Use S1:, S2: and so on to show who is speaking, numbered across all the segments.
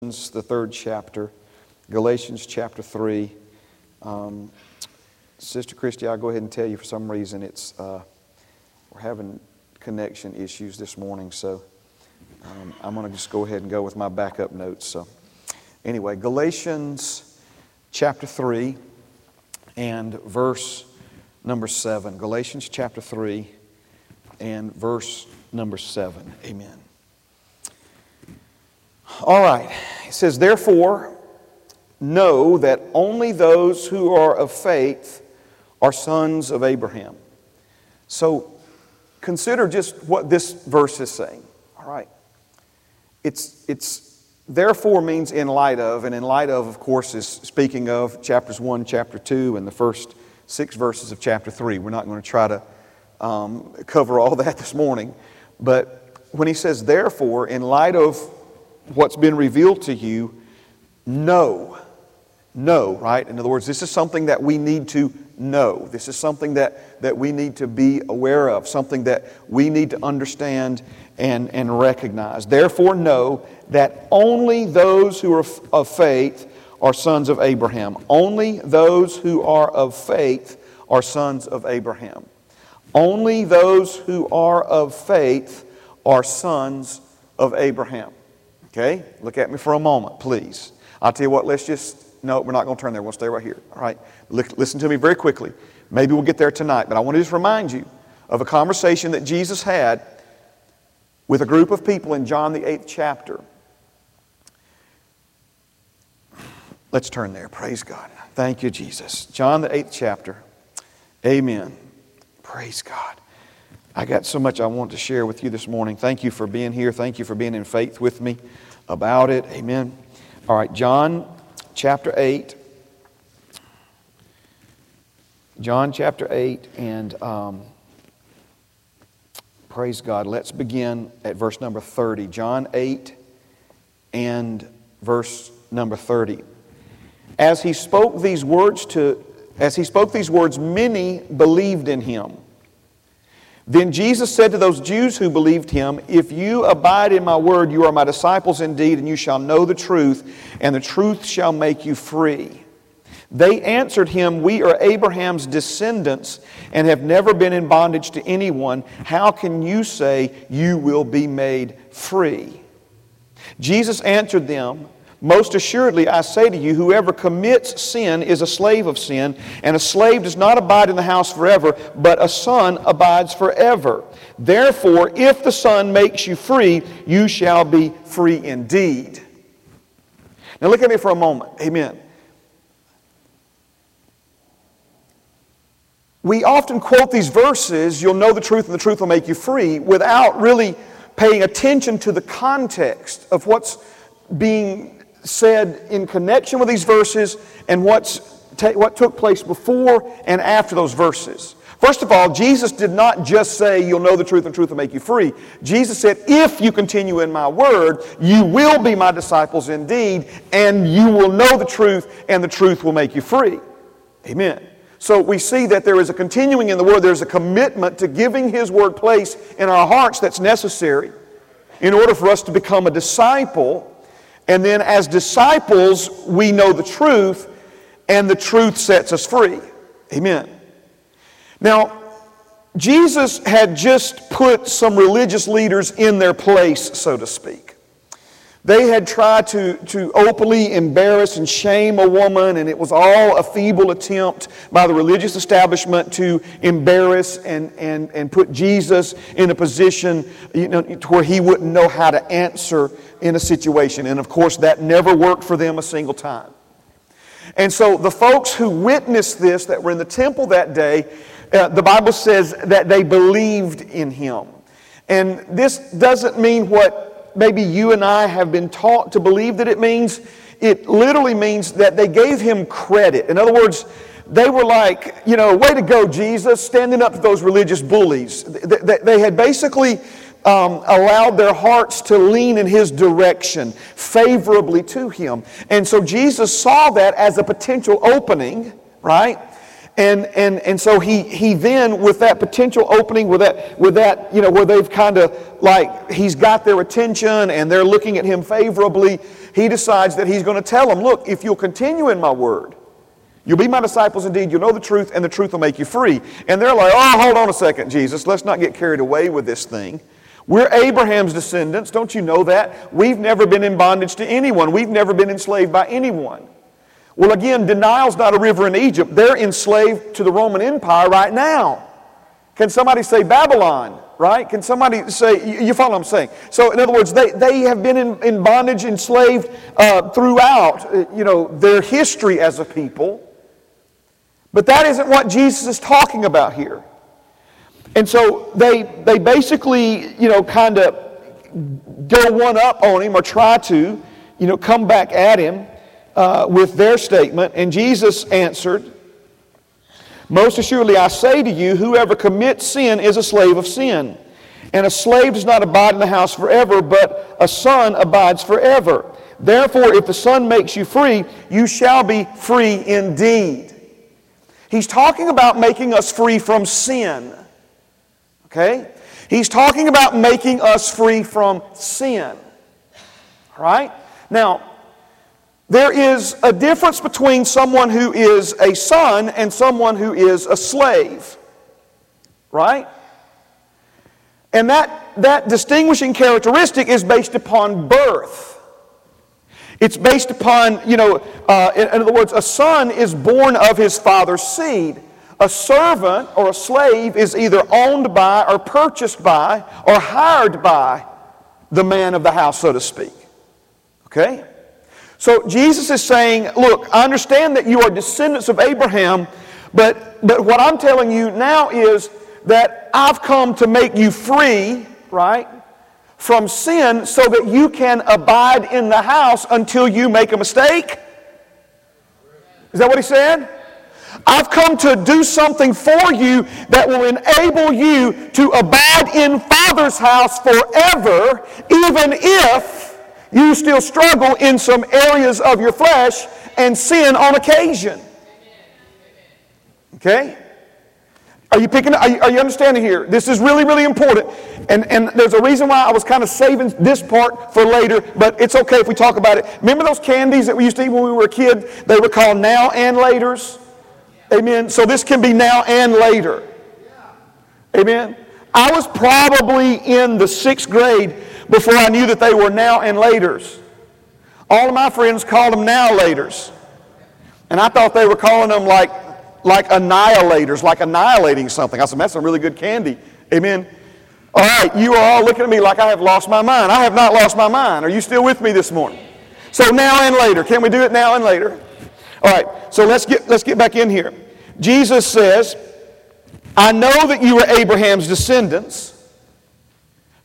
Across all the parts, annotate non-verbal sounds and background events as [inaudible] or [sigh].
S1: the third chapter, Galatians chapter 3. Um, Sister Christy, I'll go ahead and tell you for some reason it's uh, we're having connection issues this morning, so um, I'm going to just go ahead and go with my backup notes. So, anyway, Galatians chapter 3 and verse number 7. Galatians chapter 3 and verse number 7. Amen. All right. It says, Therefore, know that only those who are of faith are sons of Abraham. So consider just what this verse is saying. All right. It's, it's therefore means in light of, and in light of, of course, is speaking of chapters 1, chapter 2, and the first six verses of chapter 3. We're not going to try to um, cover all [laughs] that this morning. But when he says therefore, in light of what's been revealed to you, know. Know, right? In other words, this is something that we need to know. This is something that, that we need to be aware of, something that we need to understand and, and recognize. Therefore, know that only those who are of faith are sons of Abraham. Only those who are of faith are sons of Abraham. Only those who are of faith are sons of Abraham. Okay? Look at me for a moment, please. I'll tell you what, let's just, no, we're not going to turn there. We'll stay right here. All right? Listen to me very quickly. Maybe we'll get there tonight, but I want to just remind you of a conversation that Jesus had with a group of people in John the eighth chapter. Let's turn there. Praise God. Thank you, Jesus. John the eighth chapter. Amen. Praise God. I got so much I want to share with you this morning. Thank you for being here. Thank you for being in faith with me about it. Amen. All right, John chapter 8. John chapter 8, and um, praise God. Let's begin at verse number 30. John 8 and verse number 30. As he spoke these words to as he spoke these words, many believed in him. Then Jesus said to those Jews who believed him, If you abide in my word, you are my disciples indeed, and you shall know the truth, and the truth shall make you free. They answered him, We are Abraham's descendants and have never been in bondage to anyone. How can you say you will be made free? Jesus answered them, most assuredly, I say to you, whoever commits sin is a slave of sin, and a slave does not abide in the house forever, but a son abides forever. Therefore, if the Son makes you free, you shall be free indeed. Now, look at me for a moment. Amen. We often quote these verses, you'll know the truth and the truth will make you free, without really paying attention to the context of what's being said in connection with these verses and what's what took place before and after those verses. First of all, Jesus did not just say, You'll know the truth, and truth will make you free. Jesus said, If you continue in my word, you will be my disciples indeed, and you will know the truth, and the truth will make you free. Amen. So we see that there is a continuing in the word, there's a commitment to giving his word place in our hearts that's necessary in order for us to become a disciple and then as disciples, we know the truth, and the truth sets us free. Amen. Now, Jesus had just put some religious leaders in their place, so to speak. They had tried to, to openly embarrass and shame a woman, and it was all a feeble attempt by the religious establishment to embarrass and, and, and put Jesus in a position you know, where he wouldn't know how to answer in a situation. And of course, that never worked for them a single time. And so the folks who witnessed this, that were in the temple that day, uh, the Bible says that they believed in him. And this doesn't mean what maybe you and I have been taught to believe that it means. It literally means that they gave him credit. In other words, they were like, you know, way to go, Jesus, standing up to those religious bullies. They had basically um, allowed their hearts to lean in his direction favorably to him. And so Jesus saw that as a potential opening, right? And, and, and so he, he then, with that potential opening, with that, with that you know, where they've kind of like, he's got their attention and they're looking at him favorably, he decides that he's going to tell them, look, if you'll continue in my word, you'll be my disciples indeed, you'll know the truth, and the truth will make you free. And they're like, oh, hold on a second, Jesus, let's not get carried away with this thing. We're Abraham's descendants, don't you know that? We've never been in bondage to anyone, we've never been enslaved by anyone. Well, again, denial's not a river in Egypt. They're enslaved to the Roman Empire right now. Can somebody say Babylon? Right? Can somebody say, you follow what I'm saying? So, in other words, they, they have been in, in bondage, enslaved uh, throughout, uh, you know, their history as a people. But that isn't what Jesus is talking about here. And so they, they basically, you know, kind of go one up on him or try to, you know, come back at him uh, with their statement, and Jesus answered, Most assuredly I say to you, whoever commits sin is a slave of sin. And a slave does not abide in the house forever, but a son abides forever. Therefore, if the Son makes you free, you shall be free indeed. He's talking about making us free from sin. Okay? He's talking about making us free from sin. Right? Now, there is a difference between someone who is a son and someone who is a slave. Right? And that, that distinguishing characteristic is based upon birth. It's based upon, you know, uh, in, in other words, a son is born of his father's seed. A servant or a slave is either owned by or purchased by or hired by the man of the house, so to speak. Okay? So Jesus is saying, look, I understand that you are descendants of Abraham, but, but what I'm telling you now is that I've come to make you free, right, from sin so that you can abide in the house until you make a mistake. Is that what he said? I've come to do something for you that will enable you to abide in Father's house forever, even if you still struggle in some areas of your flesh and sin on occasion. Okay? Are you picking are you, are you understanding here? This is really, really important. And, and there's a reason why I was kind of saving this part for later, but it's okay if we talk about it. Remember those candies that we used to eat when we were a kid? They were called now and laters. Amen. So this can be now and later. Amen. I was probably in the sixth grade before I knew that they were now and laters. All of my friends called them now laters. And I thought they were calling them like, like annihilators, like annihilating something. I said, that's some really good candy. Amen. All right, you are all looking at me like I have lost my mind. I have not lost my mind. Are you still with me this morning? So now and later. Can we do it now and later? All right, so let's get, let's get back in here. Jesus says, I know that you are Abraham's descendants.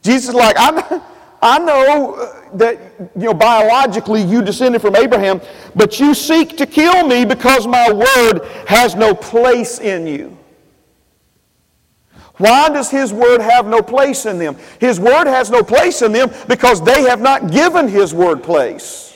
S1: Jesus is like, I'm, I know uh, that you know biologically you descended from Abraham, but you seek to kill me because my word has no place in you. Why does his word have no place in them? His word has no place in them because they have not given his word place.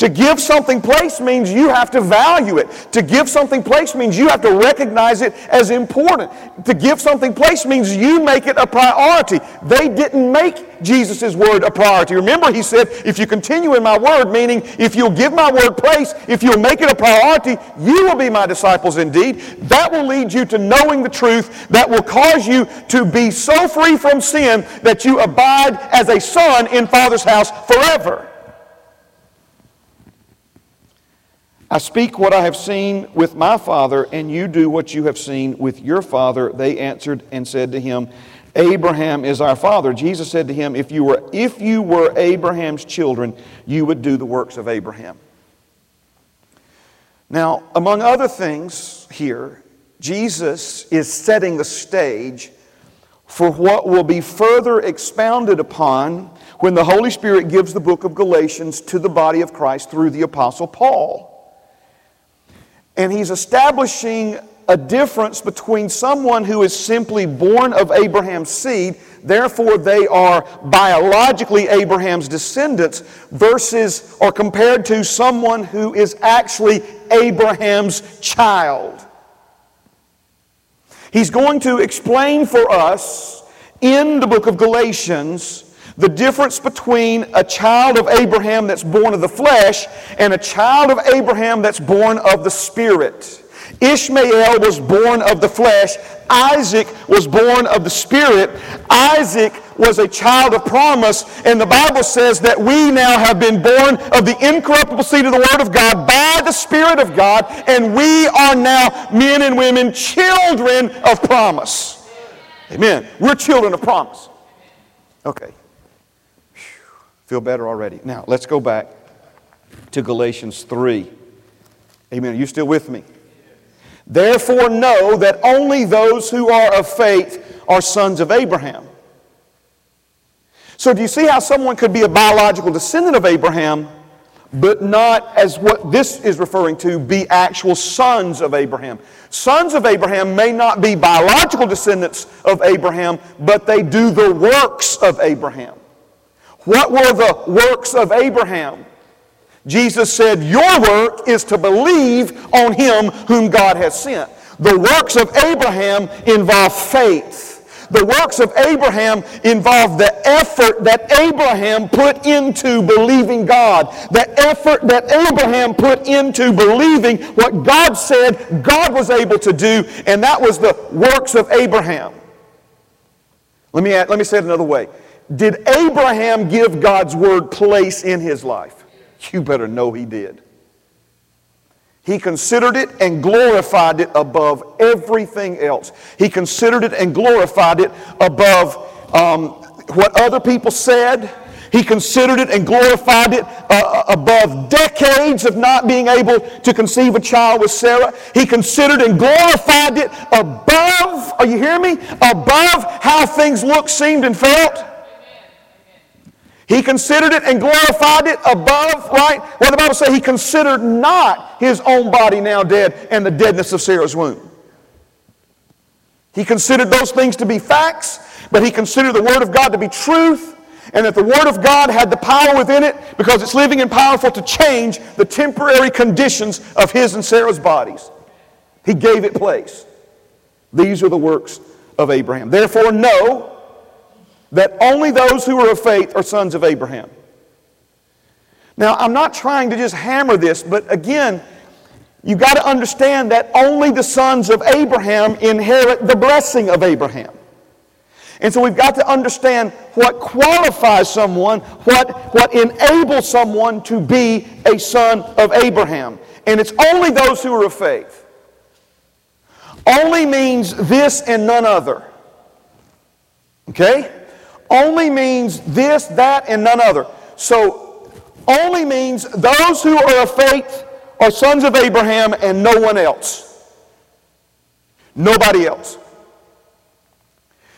S1: To give something place means you have to value it. To give something place means you have to recognize it as important. To give something place means you make it a priority. They didn't make Jesus' word a priority. Remember, he said, if you continue in my word, meaning if you'll give my word place, if you'll make it a priority, you will be my disciples indeed. That will lead you to knowing the truth that will cause you to be so free from sin that you abide as a son in Father's house forever. I speak what I have seen with my father, and you do what you have seen with your father. They answered and said to him, Abraham is our father. Jesus said to him, If you were, if you were Abraham's children, you would do the works of Abraham. Now, among other things here, Jesus is setting the stage for what will be further expounded upon when the Holy Spirit gives the book of Galatians to the body of Christ through the Apostle Paul. And he's establishing a difference between someone who is simply born of Abraham's seed, therefore they are biologically Abraham's descendants, versus or compared to someone who is actually Abraham's child. He's going to explain for us in the book of Galatians the difference between a child of Abraham that's born of the flesh and a child of Abraham that's born of the Spirit. Ishmael was born of the flesh. Isaac was born of the Spirit. Isaac was a child of promise. And the Bible says that we now have been born of the incorruptible seed of the Word of God by the Spirit of God. And we are now men and women, children of promise. Amen. We're children of promise. Okay. Feel better already. Now, let's go back to Galatians 3. Amen. Are you still with me? Therefore, know that only those who are of faith are sons of Abraham. So, do you see how someone could be a biological descendant of Abraham, but not, as what this is referring to, be actual sons of Abraham? Sons of Abraham may not be biological descendants of Abraham, but they do the works of Abraham. What were the works of Abraham? Jesus said, Your work is to believe on him whom God has sent. The works of Abraham involve faith. The works of Abraham involve the effort that Abraham put into believing God. The effort that Abraham put into believing what God said God was able to do, and that was the works of Abraham. Let me, let me say it another way. Did Abraham give God's word place in his life? You better know he did. He considered it and glorified it above everything else. He considered it and glorified it above um, what other people said. He considered it and glorified it uh, uh above decades of not being able to conceive a child with Sarah. He considered and glorified it above, are you hearing me? Above how things looked, seemed, and felt. He considered it and glorified it above, right? What the Bible says, he considered not his own body now dead and the deadness of Sarah's womb. He considered those things to be facts, but he considered the Word of God to be truth, and that the Word of God had the power within it because it's living and powerful to change the temporary conditions of his and Sarah's bodies. He gave it place. These are the works of Abraham. Therefore, know that only those who are of faith are sons of Abraham. Now, I'm not trying to just hammer this, but again, you got to understand that only the sons of Abraham inherit the blessing of Abraham. And so we've got to understand what qualifies someone, what, what enables someone to be a son of Abraham. And it's only those who are of faith. Only means this and none other. Okay? Only means this, that, and none other. So, only means those who are of faith are sons of Abraham and no one else. Nobody else.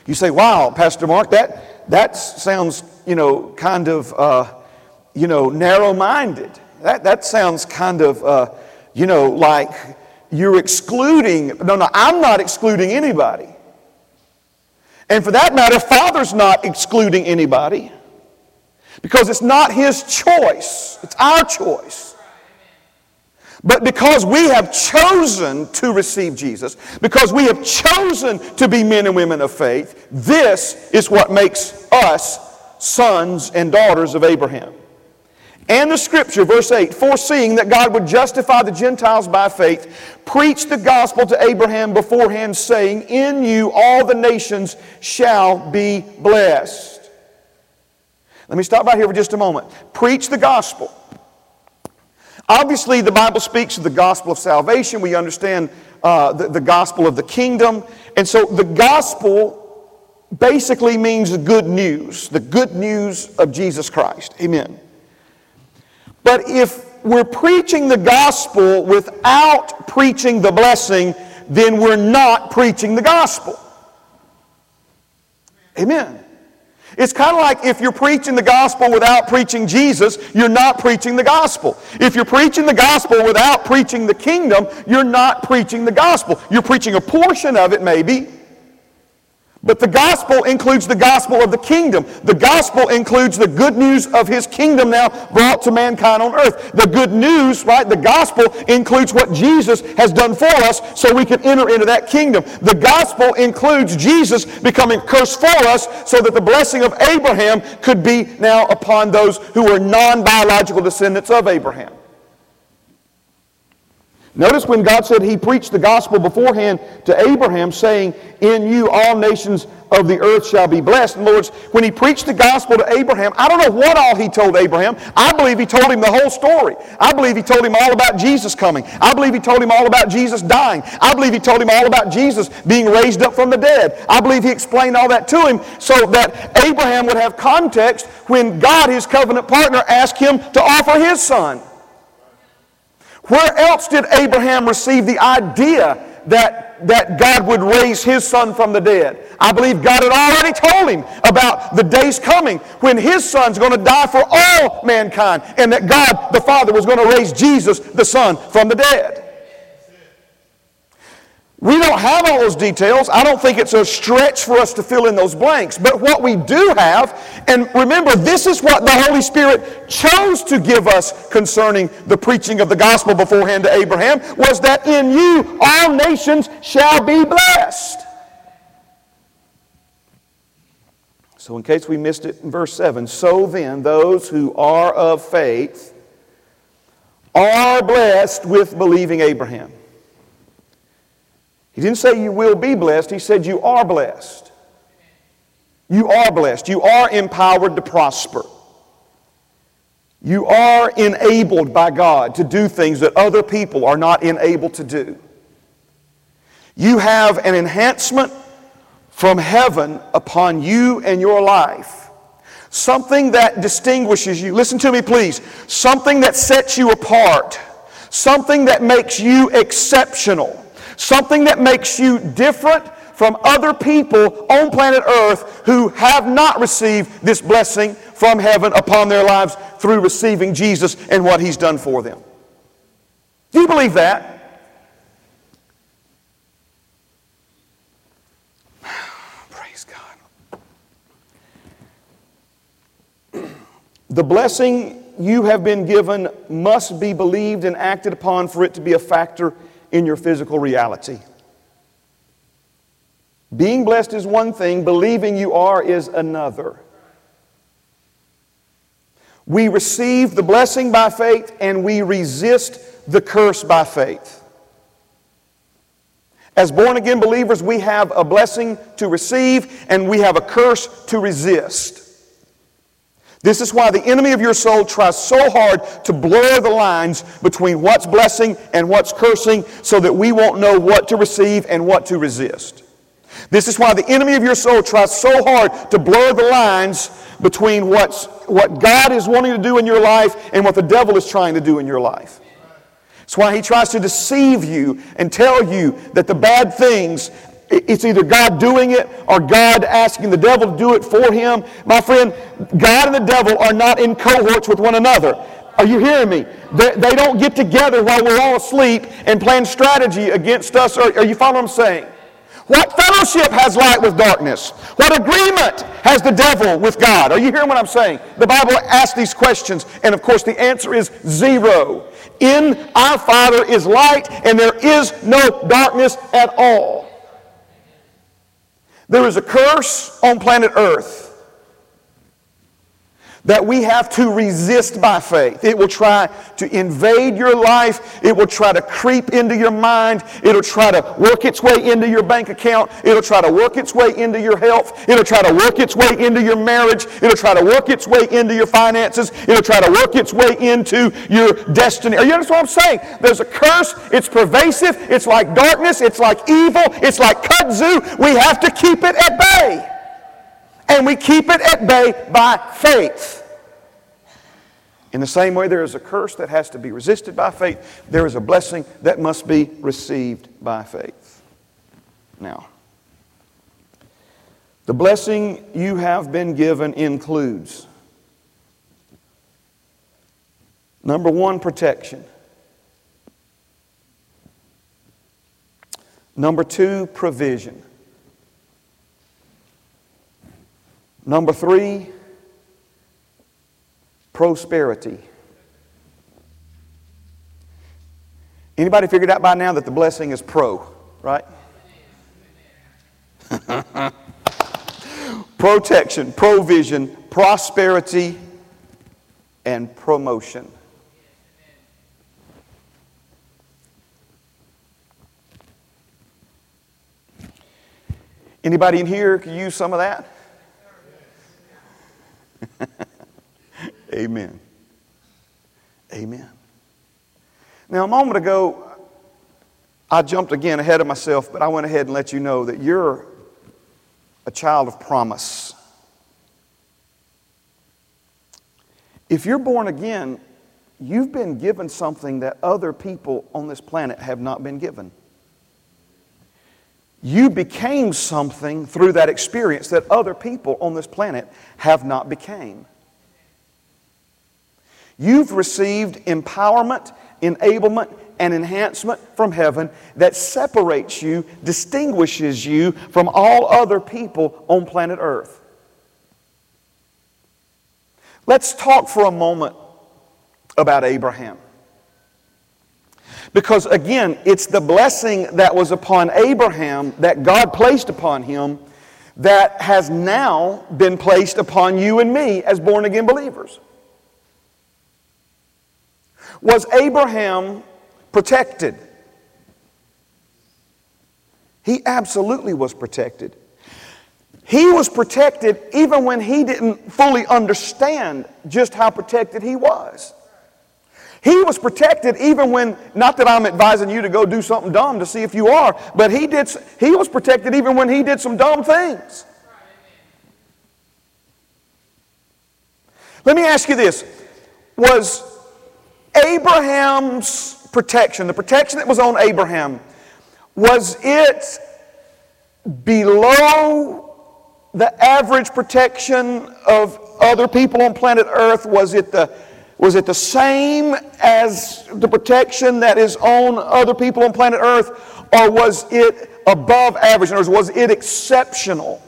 S1: You say, wow, Pastor Mark, that, that sounds, you know, kind of, uh, you know, narrow minded. That, that sounds kind of, uh, you know, like you're excluding. No, no, I'm not excluding anybody. And for that matter, Father's not excluding anybody because it's not his choice, it's our choice. But because we have chosen to receive Jesus, because we have chosen to be men and women of faith, this is what makes us sons and daughters of Abraham. And the scripture, verse 8, foreseeing that God would justify the Gentiles by faith, preached the gospel to Abraham beforehand, saying, In you all the nations shall be blessed. Let me stop by here for just a moment. Preach the gospel. Obviously, the Bible speaks of the gospel of salvation. We understand uh, the, the gospel of the kingdom. And so the gospel basically means the good news, the good news of Jesus Christ. Amen. But if we're preaching the gospel without preaching the blessing, then we're not preaching the gospel. Amen. It's kind of like if you're preaching the gospel without preaching Jesus, you're not preaching the gospel. If you're preaching the gospel without preaching the kingdom, you're not preaching the gospel. You're preaching a portion of it, maybe, But the gospel includes the gospel of the kingdom. The gospel includes the good news of his kingdom now brought to mankind on earth. The good news, right? The gospel includes what Jesus has done for us so we can enter into that kingdom. The gospel includes Jesus becoming cursed for us so that the blessing of Abraham could be now upon those who are non biological descendants of Abraham. Notice when God said he preached the gospel beforehand to Abraham, saying, In you all nations of the earth shall be blessed. Words, when he preached the gospel to Abraham, I don't know what all he told Abraham. I believe he told him the whole story. I believe he told him all about Jesus coming. I believe he told him all about Jesus dying. I believe he told him all about Jesus being raised up from the dead. I believe he explained all that to him so that Abraham would have context when God, his covenant partner, asked him to offer his son. Where else did Abraham receive the idea that, that God would raise his son from the dead? I believe God had already told him about the days coming when his son's going to die for all mankind and that God the Father was going to raise Jesus the Son from the dead. We don't have all those details. I don't think it's a stretch for us to fill in those blanks. But what we do have, and remember, this is what the Holy Spirit chose to give us concerning the preaching of the gospel beforehand to Abraham, was that in you all nations shall be blessed. So, in case we missed it in verse 7, so then those who are of faith are blessed with believing Abraham. He didn't say you will be blessed, he said you are blessed. You are blessed. You are empowered to prosper. You are enabled by God to do things that other people are not enabled to do. You have an enhancement from heaven upon you and your life. Something that distinguishes you. Listen to me, please. Something that sets you apart. Something that makes you exceptional. Something that makes you different from other people on planet Earth who have not received this blessing from heaven upon their lives through receiving Jesus and what He's done for them. Do you believe that? [sighs] Praise God. The blessing you have been given must be believed and acted upon for it to be a factor in your physical reality. Being blessed is one thing, believing you are is another. We receive the blessing by faith and we resist the curse by faith. As born again believers, we have a blessing to receive and we have a curse to resist. This is why the enemy of your soul tries so hard to blur the lines between what's blessing and what's cursing so that we won't know what to receive and what to resist. This is why the enemy of your soul tries so hard to blur the lines between what's, what God is wanting to do in your life and what the devil is trying to do in your life. It's why he tries to deceive you and tell you that the bad things it's either God doing it or God asking the devil to do it for him. My friend, God and the devil are not in cohorts with one another. Are you hearing me? They, they don't get together while we're all asleep and plan strategy against us. Are, are you following what I'm saying? What fellowship has light with darkness? What agreement has the devil with God? Are you hearing what I'm saying? The Bible asks these questions, and of course the answer is zero. In our Father is light, and there is no darkness at all. There is a curse on planet Earth that we have to resist by faith. It will try to invade your life. It will try to creep into your mind. It'll try to work its way into your bank account. It'll try to work its way into your health. It'll try to work its way into your marriage. It'll try to work its way into your finances. It'll try to work its way into your destiny. Are you understand what I'm saying? There's a curse. It's pervasive. It's like darkness. It's like evil. It's like kudzu. We have to keep it at bay and we keep it at bay by faith. In the same way, there is a curse that has to be resisted by faith, there is a blessing that must be received by faith. Now, the blessing you have been given includes number one, protection. Number two, provision. Number three, prosperity. Anybody figured out by now that the blessing is pro, right? [laughs] Protection, provision, prosperity, and promotion. Anybody in here could use some of that? [laughs] Amen. Amen. Now, a moment ago, I jumped again ahead of myself, but I went ahead and let you know that you're a child of promise. If you're born again, you've been given something that other people on this planet have not been given. You became something through that experience that other people on this planet have not became. You've received empowerment, enablement, and enhancement from heaven that separates you, distinguishes you from all other people on planet Earth. Let's talk for a moment about Abraham. Because again, it's the blessing that was upon Abraham that God placed upon him that has now been placed upon you and me as born again believers. Was Abraham protected? He absolutely was protected. He was protected even when he didn't fully understand just how protected he was. He was protected even when, not that I'm advising you to go do something dumb to see if you are, but he, did, he was protected even when he did some dumb things. Let me ask you this Was Abraham's protection, the protection that was on Abraham, was it below the average protection of other people on planet Earth? Was it the was it the same as the protection that is on other people on planet Earth, or was it above average? In other words, was it exceptional?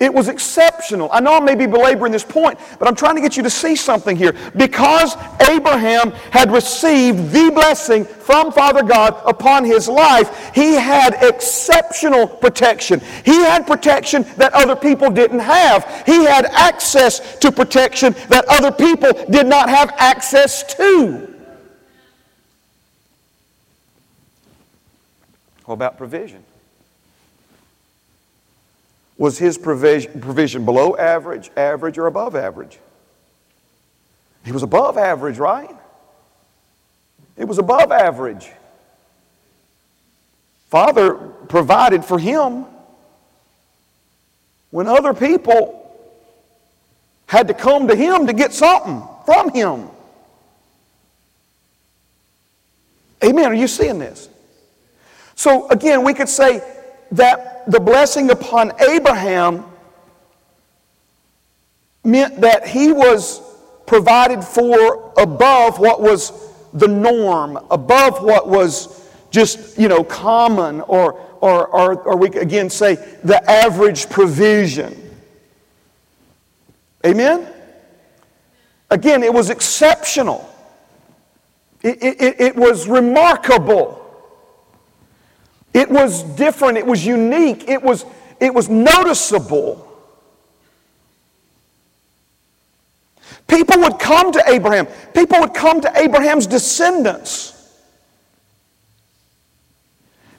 S1: It was exceptional. I know I may be belaboring this point, but I'm trying to get you to see something here. Because Abraham had received the blessing from Father God upon his life, he had exceptional protection. He had protection that other people didn't have. He had access to protection that other people did not have access to. What about provision? Was his provision, provision below average, average, or above average? He was above average, right? It was above average. Father provided for him when other people had to come to him to get something from him. Amen. Are you seeing this? So, again, we could say that the blessing upon Abraham meant that he was provided for above what was the norm, above what was just, you know, common, or, or, or, or we again say the average provision. Amen? Again, it was exceptional. It, it, it was remarkable. It was different, it was unique, it was, it was noticeable. People would come to Abraham, people would come to Abraham's descendants.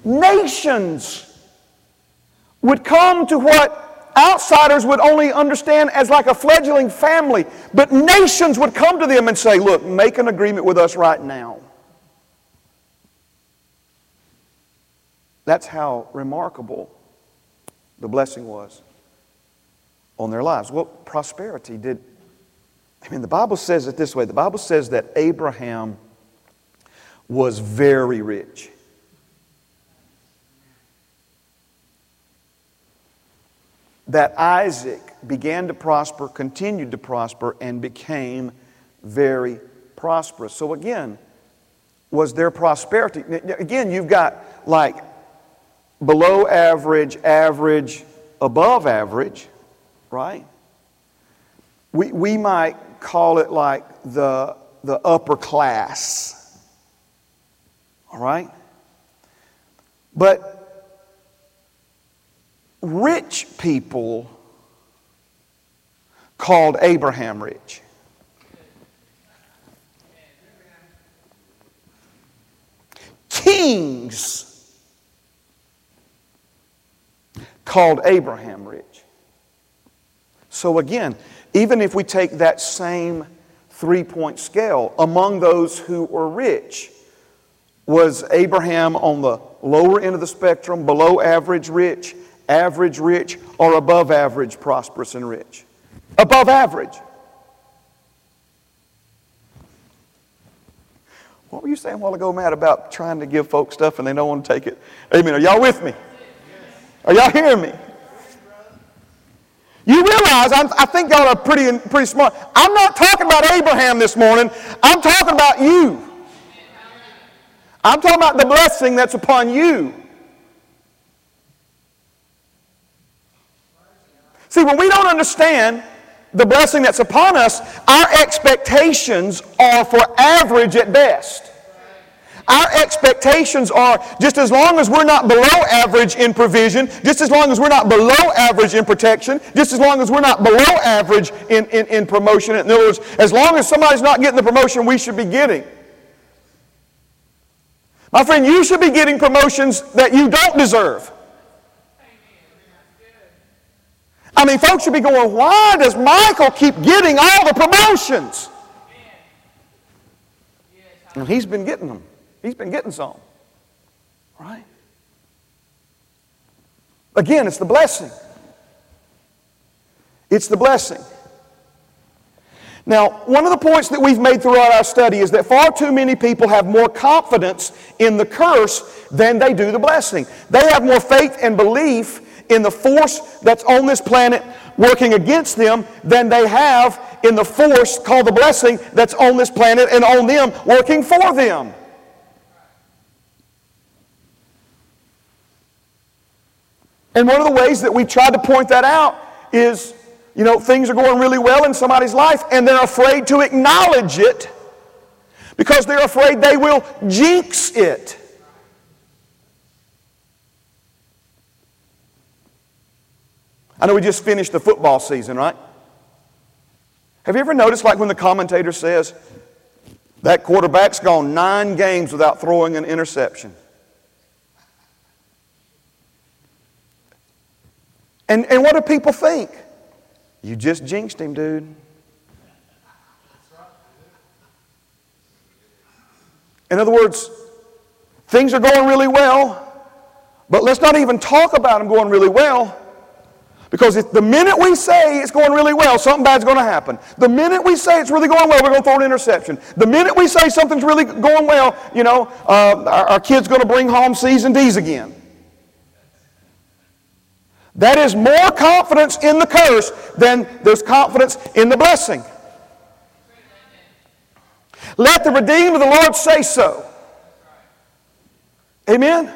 S1: Nations would come to what outsiders would only understand as like a fledgling family, but nations would come to them and say, Look, make an agreement with us right now. That's how remarkable the blessing was on their lives. What prosperity did. I mean, the Bible says it this way the Bible says that Abraham was very rich. That Isaac began to prosper, continued to prosper, and became very prosperous. So, again, was their prosperity? Again, you've got like below average, average, above average. right? We, we might call it like the, the upper class, all right? But rich people called Abraham rich. Kings called Abraham rich. So again, even if we take that same three point scale, among those who were rich, was Abraham on the lower end of the spectrum, below average rich, average rich, or above average prosperous and rich? Above average. What were you saying a while ago, Matt, about trying to give folks stuff and they don't want to take it? Amen. Are y'all with me? Are y'all hearing me? You realize, I'm, i think y'all are pretty, pretty smart. I'm not talking about Abraham this morning. I'm talking about you. I'm talking about the blessing that's upon you. See, when we don't understand the blessing that's upon us, our expectations are for average at best. Our expectations are just as long as we're not below average in provision, just as long as we're not below average in protection, just as long as we're not below average in, in, in promotion. In other words, as long as somebody's not getting the promotion we should be getting. My friend, you should be getting promotions that you don't deserve. I mean, folks should be going, why does Michael keep getting all the promotions? And he's been getting them. He's been getting some. Right? Again, it's the blessing. It's the blessing. Now, one of the points that we've made throughout our study is that far too many people have more confidence in the curse than they do the blessing. They have more faith and belief in the force that's on this planet working against them than they have in the force called the blessing that's on this planet and on them working for them. And one of the ways that we've tried to point that out is, you know, things are going really well in somebody's life and they're afraid to acknowledge it because they're afraid they will jinx it. I know we just finished the football season, right? Have you ever noticed, like when the commentator says, that quarterback's gone nine games without throwing an interception? And, and what do people think? You just jinxed him, dude. In other words, things are going really well, but let's not even talk about them going really well. Because if the minute we say it's going really well, something bad's going to happen. The minute we say it's really going well, we're going to throw an interception. The minute we say something's really going well, you know, uh, our, our kid's going to bring home C's and D's again. That is more confidence in the curse than there's confidence in the blessing. Let the redeemed of the Lord say so. Amen?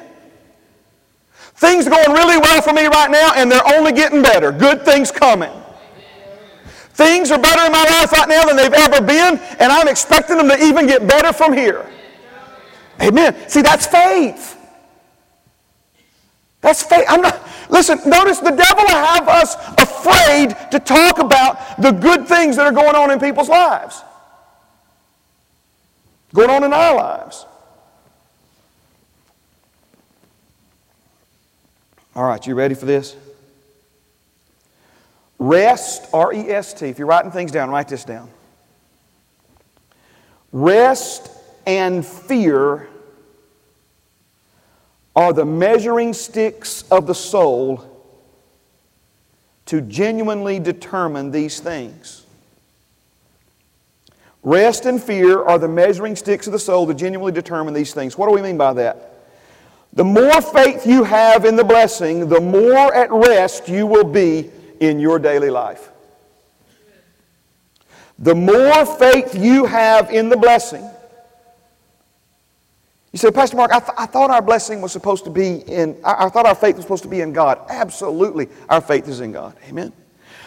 S1: Things are going really well for me right now, and they're only getting better. Good things coming. Things are better in my life right now than they've ever been, and I'm expecting them to even get better from here. Amen. See, that's faith. That's faith. I'm not, listen, notice the devil have us afraid to talk about the good things that are going on in people's lives, going on in our lives. All right, you ready for this? Rest, R E S T. If you're writing things down, write this down. Rest and fear are the measuring sticks of the soul to genuinely determine these things. Rest and fear are the measuring sticks of the soul to genuinely determine these things. What do we mean by that? The more faith you have in the blessing, the more at rest you will be in your daily life. The more faith you have in the blessing, you say, Pastor Mark, I, th- I thought our blessing was supposed to be in, I-, I thought our faith was supposed to be in God. Absolutely, our faith is in God. Amen.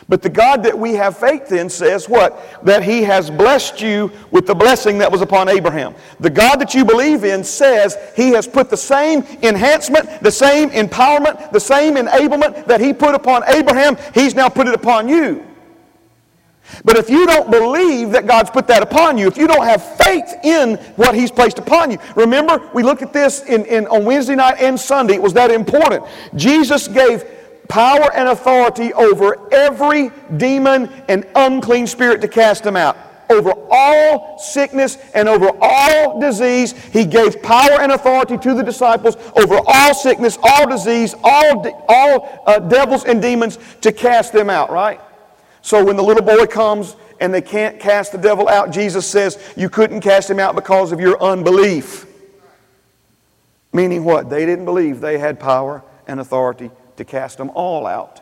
S1: But the God that we have faith in says what? That He has blessed you with the blessing that was upon Abraham. The God that you believe in says He has put the same enhancement, the same empowerment, the same enablement that He put upon Abraham, He's now put it upon you. But if you don't believe that God's put that upon you, if you don't have faith in what He's placed upon you, remember we looked at this in, in, on Wednesday night and Sunday. It was that important. Jesus gave power and authority over every demon and unclean spirit to cast them out. Over all sickness and over all disease, he gave power and authority to the disciples over all sickness, all disease, all, all uh, devils and demons to cast them out, right? So when the little boy comes and they can't cast the devil out, Jesus says, You couldn't cast him out because of your unbelief. Meaning what? They didn't believe they had power and authority to cast them all out.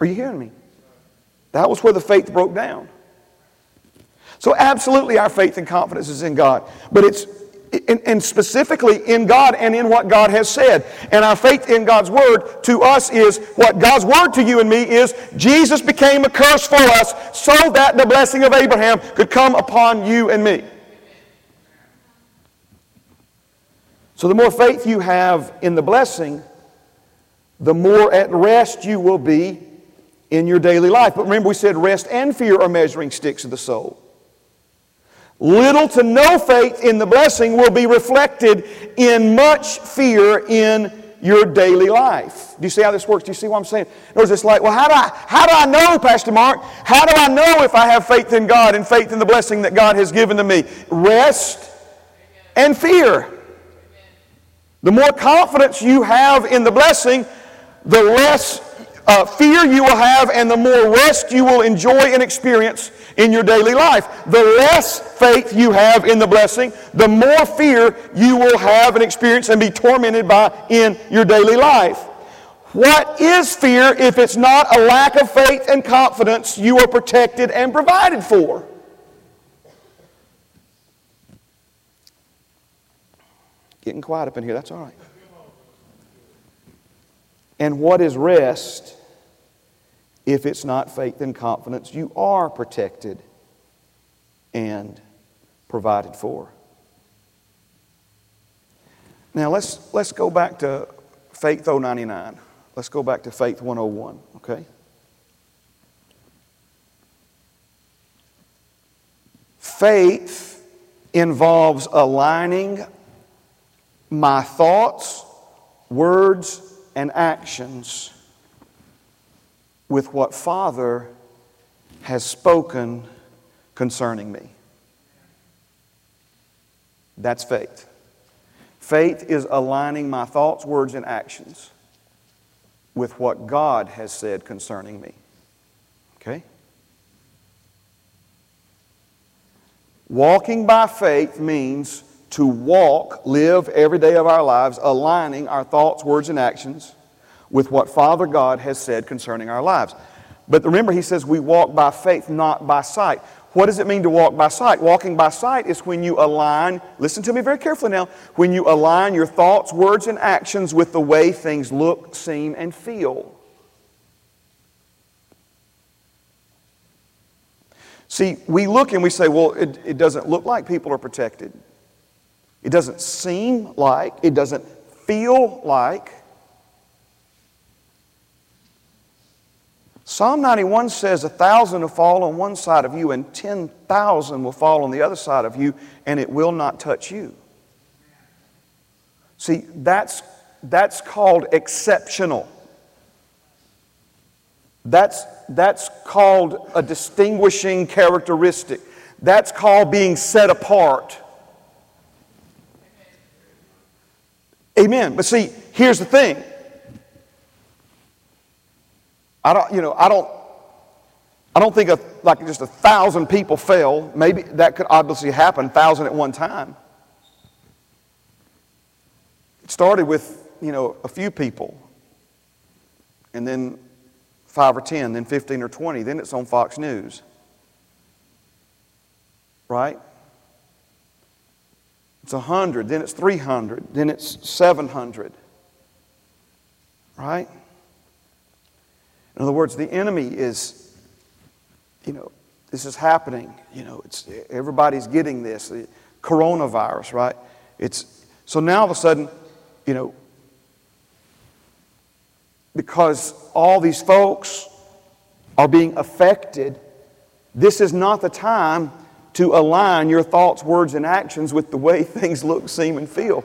S1: Are you hearing me? That was where the faith broke down. So, absolutely, our faith and confidence is in God. But it's and, specifically in God and in what God has said. And our faith in God's Word to us is what God's Word to you and me is Jesus became a curse for us so that the blessing of Abraham could come upon you and me. So the more faith you have in the blessing, the more at rest you will be in your daily life. But remember, we said rest and fear are measuring sticks of the soul. Little to no faith in the blessing will be reflected in much fear in your daily life. Do you see how this works? Do you see what I'm saying? In other it's like, well, how do I how do I know, Pastor Mark? How do I know if I have faith in God and faith in the blessing that God has given to me? Rest and fear. The more confidence you have in the blessing, the less uh, fear you will have and the more rest you will enjoy and experience in your daily life. The less faith you have in the blessing, the more fear you will have and experience and be tormented by in your daily life. What is fear if it's not a lack of faith and confidence you are protected and provided for? Getting quiet up in here, that's all right. And what is rest if it's not faith and confidence? You are protected and provided for. Now let's, let's go back to Faith 099. Let's go back to Faith 101, okay? Faith involves aligning my thoughts, words, and actions with what Father has spoken concerning me. That's faith. Faith is aligning my thoughts, words, and actions with what God has said concerning me. Okay? Walking by faith means to walk, live every day of our lives, aligning our thoughts, words, and actions with what Father God has said concerning our lives. But remember, he says we walk by faith, not by sight. What does it mean to walk by sight? Walking by sight is when you align, listen to me very carefully now, when you align your thoughts, words, and actions with the way things look, seem, and feel. See, we look and we say, well, it, it doesn't look like people are protected. It doesn't seem like, it doesn't feel like. Psalm 91 says, A thousand will fall on one side of you, and 10,000 will fall on the other side of you, and it will not touch you. See, that's, that's called exceptional. That's, that's called a distinguishing characteristic. That's called being set apart. Amen. But see, here's the thing. I don't, you know, I don't, I don't think a, like just a thousand people fell. Maybe that could obviously happen, thousand at one time. It started with, you know, a few people, and then five or ten, then 15 or 20, then it's on Fox News. Right? It's 100, then it's 300, then it's 700. Right? In other words, the enemy is, you know, this is happening. You know, it's, everybody's getting this. The coronavirus, right? It's, so now all of a sudden, you know, because all these folks are being affected, this is not the time to align your thoughts, words, and actions with the way [laughs] things look, seem, and feel.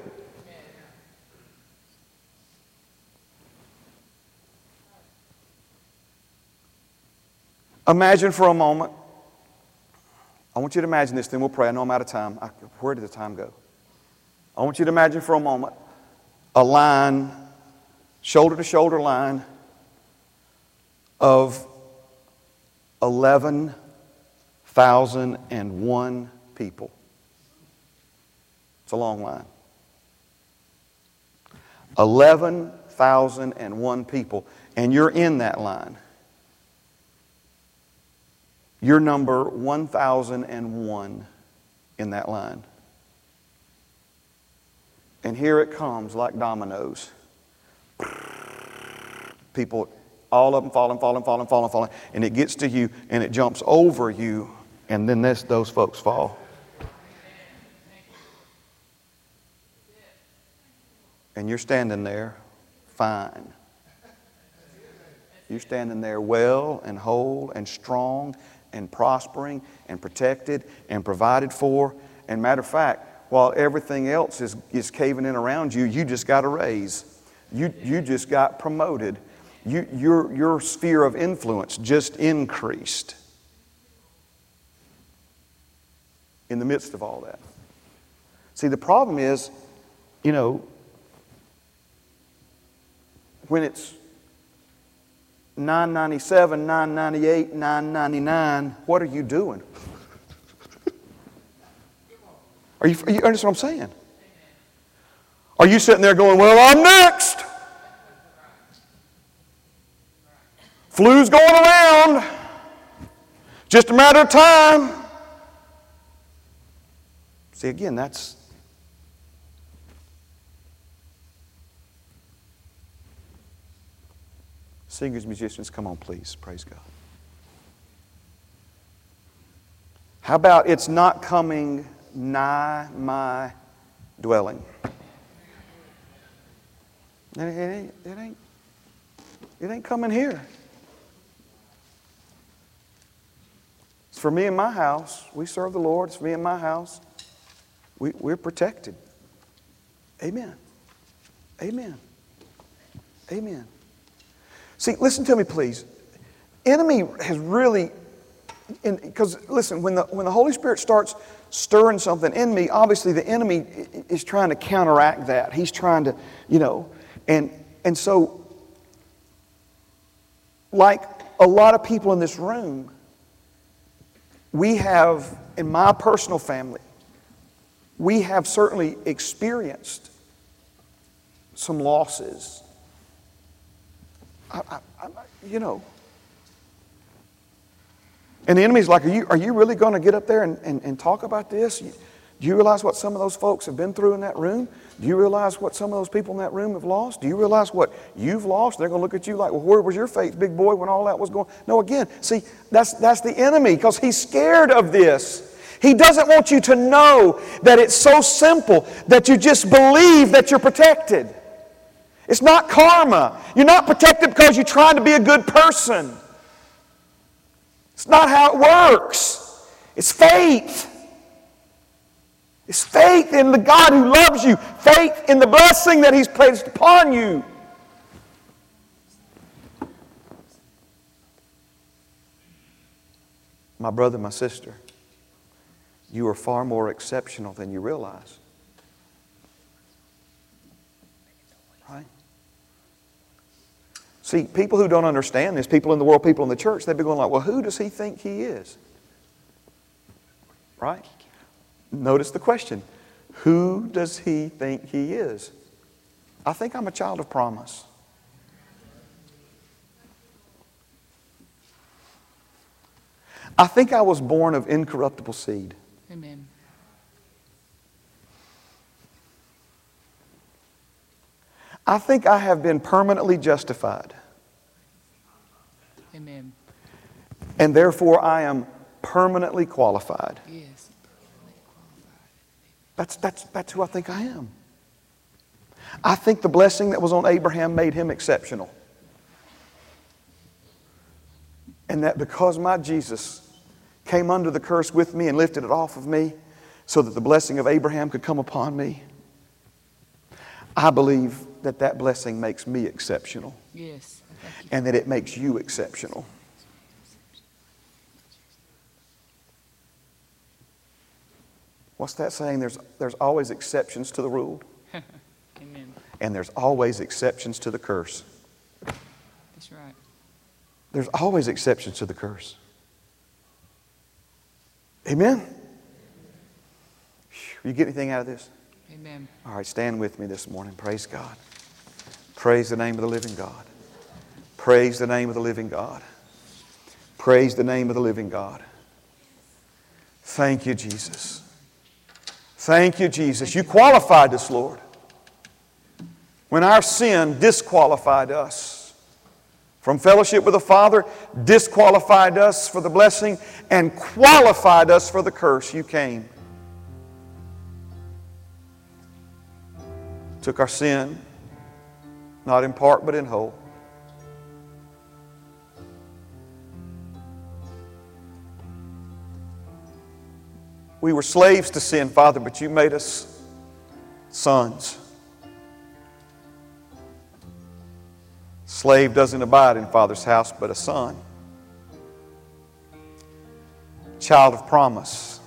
S1: Imagine for a moment. I want you to imagine this, then we'll pray. I know I'm out of time. I, where did the time go? I want you to imagine for a moment a line, shoulder to shoulder line of 11,001 people. It's a long line. 11,001 people, and you're in that line. You're number 1001 in that line. And here it comes like dominoes. People, all of them falling, falling, falling, falling, falling. And it gets to you and it jumps over you, and then this, those folks fall. And you're standing there fine. You're standing there well and whole and strong and prospering and protected and provided for. And matter of fact, while everything else is, is caving in around you, you just got a raise. You, you just got promoted. You, your, your sphere of influence just increased in the midst of all that. See, the problem is, you know, when it's 997, 998, 999, what are you doing? [laughs] Are you, are you understand what I'm saying? Are you sitting there going, Well, I'm next? Flu's going around. Just a matter of time. See, again, that's Singers, musicians, come on, please. Praise God. How about it's not coming nigh my dwelling? It ain't, it ain't, it ain't coming here. It's for me and my house. We serve the Lord. It's for me and my house. We, we're protected. Amen. Amen. Amen. See, listen to me, please. Enemy has really, because listen, when the, when the Holy Spirit starts stirring something in me, obviously the enemy is trying to counteract that. He's trying to, you know, and, and so, like a lot of people in this room, we have, in my personal family, we have certainly experienced some losses I, I, I, you know. And the enemy's like, Are you, are you really going to get up there and, and, and talk about this? Do you realize what some of those folks have been through in that room? Do you realize what some of those people in that room have lost? Do you realize what you've lost? They're going to look at you like, well, where was your faith, big boy, when all that was going No, again, see, that's, that's the enemy because he's scared of this. He doesn't want you to know that it's so simple that you just believe that you're protected. It's not karma. You're not protected because you're trying to be a good person. It's not how it works. It's faith. It's faith in the God who loves you, faith in the blessing that He's placed upon you. My brother, my sister, you are far more exceptional than you realize. Right? See, people who don't understand this, people in the world, people in the church, they'd be going like, well, who does he think he is? Right? Notice the question. Who does he think he is? I think I'm a child of promise. I think I was born of incorruptible seed. Amen. I think I have been permanently justified. Amen. And therefore, I am permanently qualified.
S2: Yes.
S1: That's, that's, that's who I think I am. I think the blessing that was on Abraham made him exceptional. And that because my Jesus came under the curse with me and lifted it off of me so that the blessing of Abraham could come upon me, I believe that that blessing makes me exceptional
S2: Yes.
S1: And that it makes you exceptional. What's that saying? There's, there's always exceptions to the rule, [laughs]
S2: Amen.
S1: and there's always exceptions to the curse.
S2: That's right.
S1: There's always exceptions to the curse. Amen? You get anything out of this?
S2: Amen.
S1: All right, stand with me this morning. Praise God. Praise the name of the living God. Praise the name of the living God. Praise the name of the living God. Thank you, Jesus. Thank you, Jesus. You qualified us, Lord. When our sin disqualified us from fellowship with the Father, disqualified us for the blessing, and qualified us for the curse, you came. Took our sin, not in part but in whole. We were slaves to sin, Father, but you made us sons. Slave doesn't abide in Father's house, but a son. Child of promise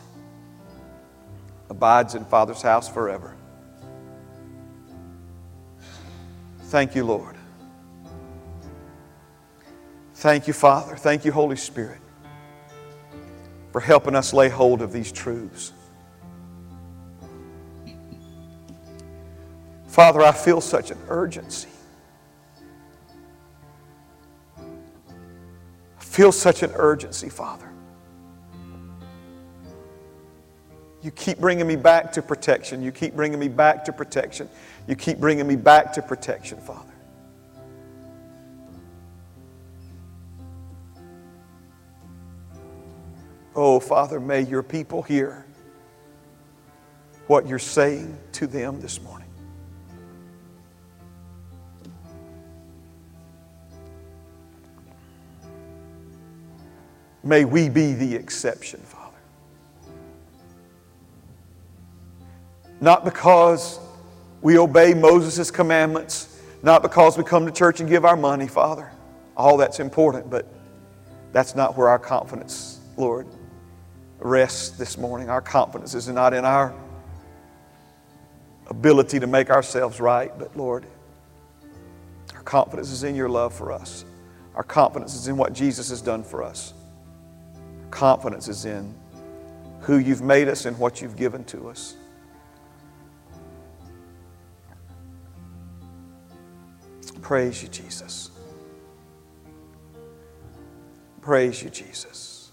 S1: abides in Father's house forever. Thank you, Lord. Thank you, Father. Thank you, Holy Spirit, for helping us lay hold of these truths. Father, I feel such an urgency. Feel such an urgency, Father. You keep bringing me back to protection. You keep bringing me back to protection. You keep bringing me back to protection, Father. Oh, Father, may your people hear what you're saying to them this morning. May we be the exception, Father. Not because we obey Moses' commandments, not because we come to church and give our money, Father. All that's important, but that's not where our confidence, Lord, rests this morning. Our confidence is not in our ability to make ourselves right, but Lord, our confidence is in your love for us. Our confidence is in what Jesus has done for us. Confidence is in who you've made us and what you've given to us. Praise you, Jesus. Praise you, Jesus.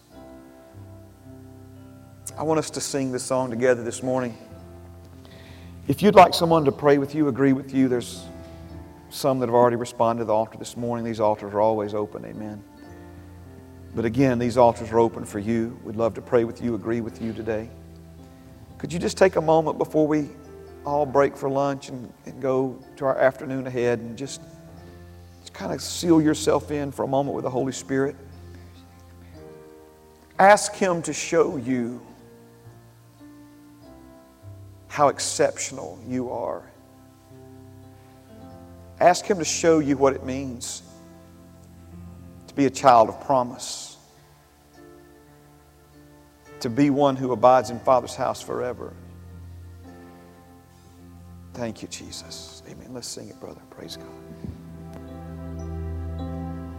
S1: I want us to sing this song together this morning. If you'd like someone to pray with you, agree with you, there's some that have already responded to the altar this morning. These altars are always open, amen. But again, these altars are open for you. We'd love to pray with you, agree with you today. Could you just take a moment before we all break for lunch and, and go to our afternoon ahead and just, just kind of seal yourself in for a moment with the Holy Spirit? Ask Him to show you how exceptional you are. Ask Him to show you what it means to be a child of promise, to be one who abides in Father's house forever. Thank you, Jesus. Amen. Let's sing it, brother. Praise God.